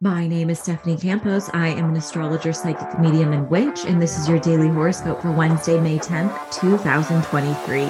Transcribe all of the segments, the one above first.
My name is Stephanie Campos. I am an astrologer, psychic medium, and witch, and this is your daily horoscope for Wednesday, May 10th, 2023.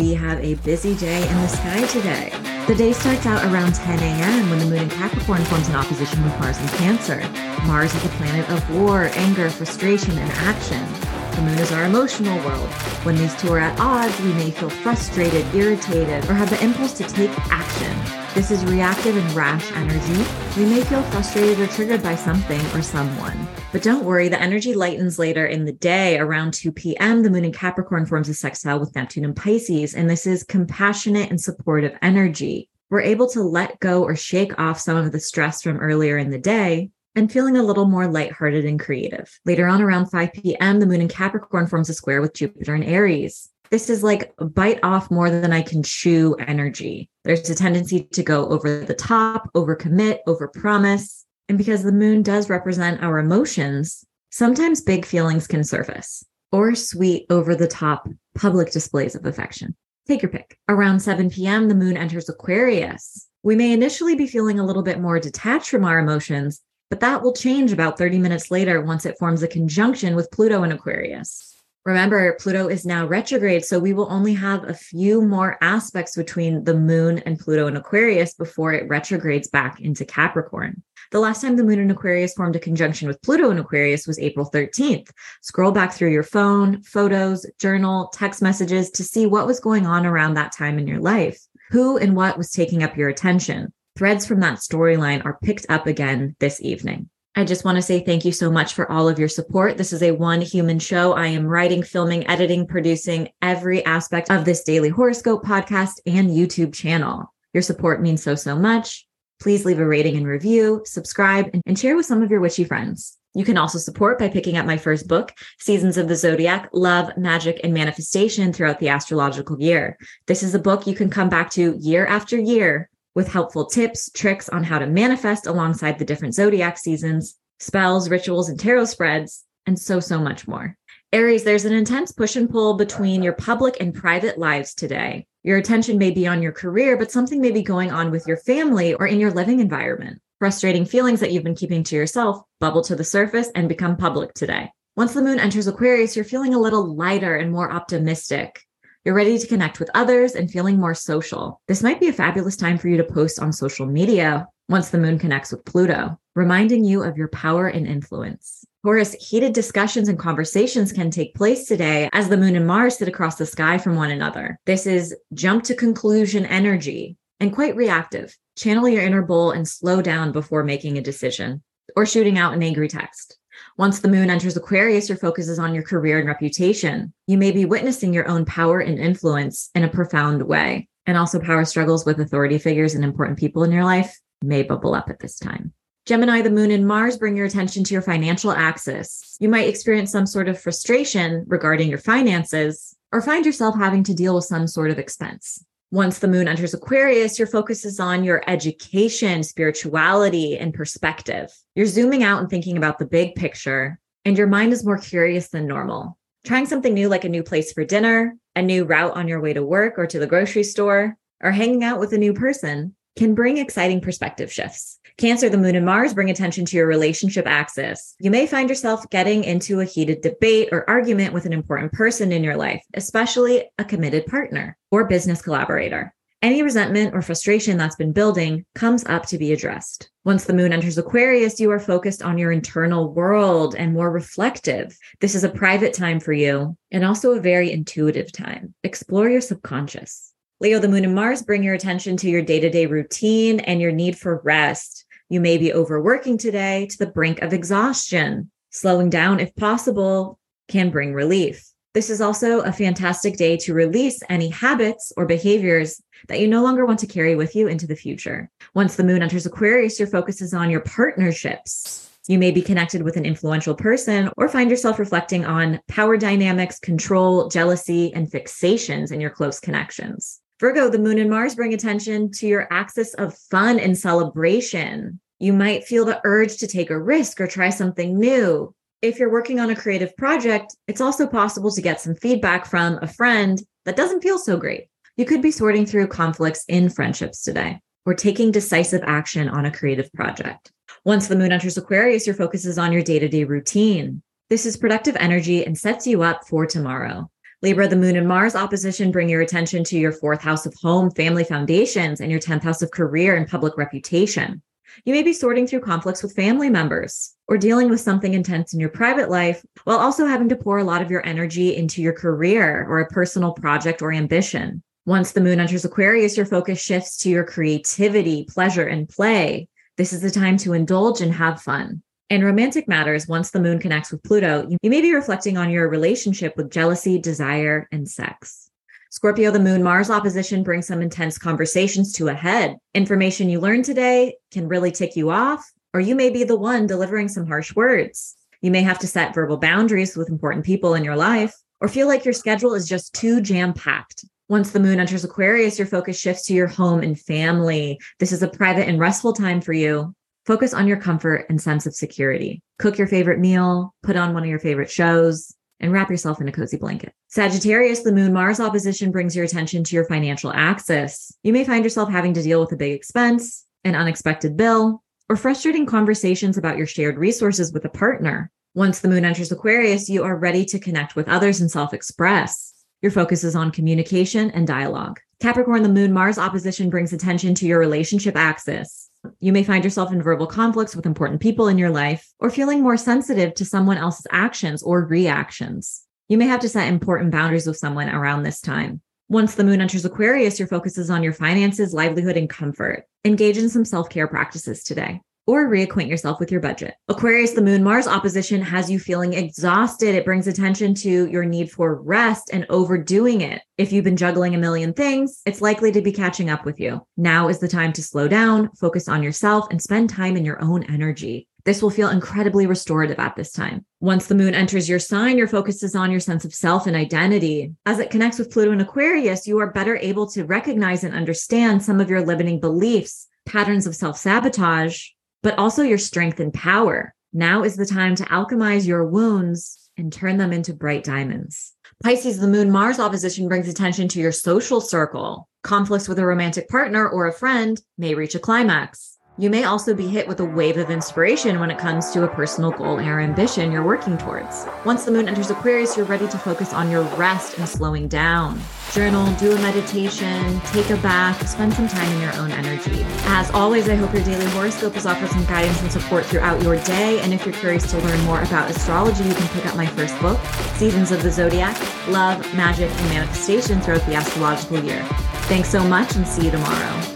We have a busy day in the sky today. The day starts out around 10 a.m. when the moon in Capricorn forms an opposition with Mars in Cancer. Mars is the planet of war, anger, frustration, and action. The moon is our emotional world. When these two are at odds, we may feel frustrated, irritated, or have the impulse to take action. This is reactive and rash energy. We may feel frustrated or triggered by something or someone. But don't worry, the energy lightens later in the day. Around 2 p.m., the moon in Capricorn forms a sextile with Neptune and Pisces, and this is compassionate and supportive energy. We're able to let go or shake off some of the stress from earlier in the day and feeling a little more lighthearted and creative. Later on, around 5 p.m., the moon in Capricorn forms a square with Jupiter and Aries this is like bite off more than I can chew energy. There's a tendency to go over the top, overcommit, overpromise. And because the moon does represent our emotions, sometimes big feelings can surface or sweet, over the top public displays of affection. Take your pick. Around 7 p.m., the moon enters Aquarius. We may initially be feeling a little bit more detached from our emotions, but that will change about 30 minutes later once it forms a conjunction with Pluto in Aquarius. Remember, Pluto is now retrograde, so we will only have a few more aspects between the moon and Pluto in Aquarius before it retrogrades back into Capricorn. The last time the moon in Aquarius formed a conjunction with Pluto in Aquarius was April 13th. Scroll back through your phone, photos, journal, text messages to see what was going on around that time in your life. Who and what was taking up your attention? Threads from that storyline are picked up again this evening. I just want to say thank you so much for all of your support. This is a one human show. I am writing, filming, editing, producing every aspect of this daily horoscope podcast and YouTube channel. Your support means so, so much. Please leave a rating and review, subscribe, and share with some of your witchy friends. You can also support by picking up my first book, Seasons of the Zodiac Love, Magick, and Manifestation throughout the astrological year. This is a book you can come back to year after year with helpful tips, tricks on how to manifest alongside the different zodiac seasons, spells, rituals, and tarot spreads, and so, so much more. Aries, there's an intense push and pull between your public and private lives today. Your attention may be on your career, but something may be going on with your family or in your living environment. Frustrating feelings that you've been keeping to yourself bubble to the surface and become public today. Once the moon enters Aquarius, you're feeling a little lighter and more optimistic. You're ready to connect with others and feeling more social. This might be a fabulous time for you to post on social media once the moon connects with Pluto, reminding you of your power and influence. Taurus, heated discussions and conversations can take place today as the moon and Mars sit across the sky from one another. This is jump to conclusion energy and quite reactive. Channel your inner bull and slow down before making a decision or shooting out an angry text. Once the moon enters Aquarius, your focus is on your career and reputation. You may be witnessing your own power and influence in a profound way. And also, power struggles with authority figures and important people in your life may bubble up at this time. Gemini, the moon and Mars bring your attention to your financial axis. You might experience some sort of frustration regarding your finances or find yourself having to deal with some sort of expense. Once the moon enters Aquarius, your focus is on your education, spirituality, and perspective. You're zooming out and thinking about the big picture, and your mind is more curious than normal. Trying something new, like a new place for dinner, a new route on your way to work or to the grocery store, or hanging out with a new person, can bring exciting perspective shifts. Cancer, the moon and Mars bring attention to your relationship axis. You may find yourself getting into a heated debate or argument with an important person in your life, especially a committed partner or business collaborator. Any resentment or frustration that's been building comes up to be addressed. Once the moon enters Aquarius, you are focused on your internal world and more reflective. This is a private time for you and also a very intuitive time. Explore your subconscious. Leo, the moon and Mars bring your attention to your day to day routine and your need for rest. You may be overworking today to the brink of exhaustion. Slowing down, if possible, can bring relief. This is also a fantastic day to release any habits or behaviors that you no longer want to carry with you into the future. Once the moon enters Aquarius, your focus is on your partnerships. You may be connected with an influential person or find yourself reflecting on power dynamics, control, jealousy, and fixations in your close connections. Virgo, the moon and Mars bring attention to your axis of fun and celebration. You might feel the urge to take a risk or try something new. If you're working on a creative project, it's also possible to get some feedback from a friend that doesn't feel so great. You could be sorting through conflicts in friendships today or taking decisive action on a creative project. Once the moon enters Aquarius, your focus is on your day to day routine. This is productive energy and sets you up for tomorrow. Libra, the moon and Mars opposition bring your attention to your fourth house of home, family foundations, and your 10th house of career and public reputation. You may be sorting through conflicts with family members or dealing with something intense in your private life while also having to pour a lot of your energy into your career or a personal project or ambition. Once the moon enters Aquarius, your focus shifts to your creativity, pleasure, and play. This is the time to indulge and have fun. In romantic matters, once the moon connects with Pluto, you may be reflecting on your relationship with jealousy, desire, and sex. Scorpio, the moon Mars opposition brings some intense conversations to a head. Information you learn today can really tick you off, or you may be the one delivering some harsh words. You may have to set verbal boundaries with important people in your life, or feel like your schedule is just too jam packed. Once the moon enters Aquarius, your focus shifts to your home and family. This is a private and restful time for you. Focus on your comfort and sense of security. Cook your favorite meal, put on one of your favorite shows, and wrap yourself in a cozy blanket. Sagittarius, the moon Mars opposition brings your attention to your financial axis. You may find yourself having to deal with a big expense, an unexpected bill, or frustrating conversations about your shared resources with a partner. Once the moon enters Aquarius, you are ready to connect with others and self express. Your focus is on communication and dialogue. Capricorn, the moon Mars opposition brings attention to your relationship axis. You may find yourself in verbal conflicts with important people in your life or feeling more sensitive to someone else's actions or reactions. You may have to set important boundaries with someone around this time. Once the moon enters Aquarius, your focus is on your finances, livelihood, and comfort. Engage in some self care practices today or reacquaint yourself with your budget. Aquarius, the moon Mars opposition has you feeling exhausted. It brings attention to your need for rest and overdoing it. If you've been juggling a million things, it's likely to be catching up with you. Now is the time to slow down, focus on yourself, and spend time in your own energy. This will feel incredibly restorative at this time. Once the moon enters your sign, your focus is on your sense of self and identity. As it connects with Pluto and Aquarius, you are better able to recognize and understand some of your limiting beliefs, patterns of self sabotage, but also your strength and power. Now is the time to alchemize your wounds and turn them into bright diamonds. Pisces, the moon Mars opposition brings attention to your social circle. Conflicts with a romantic partner or a friend may reach a climax. You may also be hit with a wave of inspiration when it comes to a personal goal or ambition you're working towards. Once the moon enters Aquarius, you're ready to focus on your rest and slowing down. Journal, do a meditation, take a bath, spend some time in your own energy. As always, I hope your daily horoscope has offered some guidance and support throughout your day. And if you're curious to learn more about astrology, you can pick up my first book, Seasons of the Zodiac Love, Magick, and Manifestation throughout the astrological year. Thanks so much and see you tomorrow.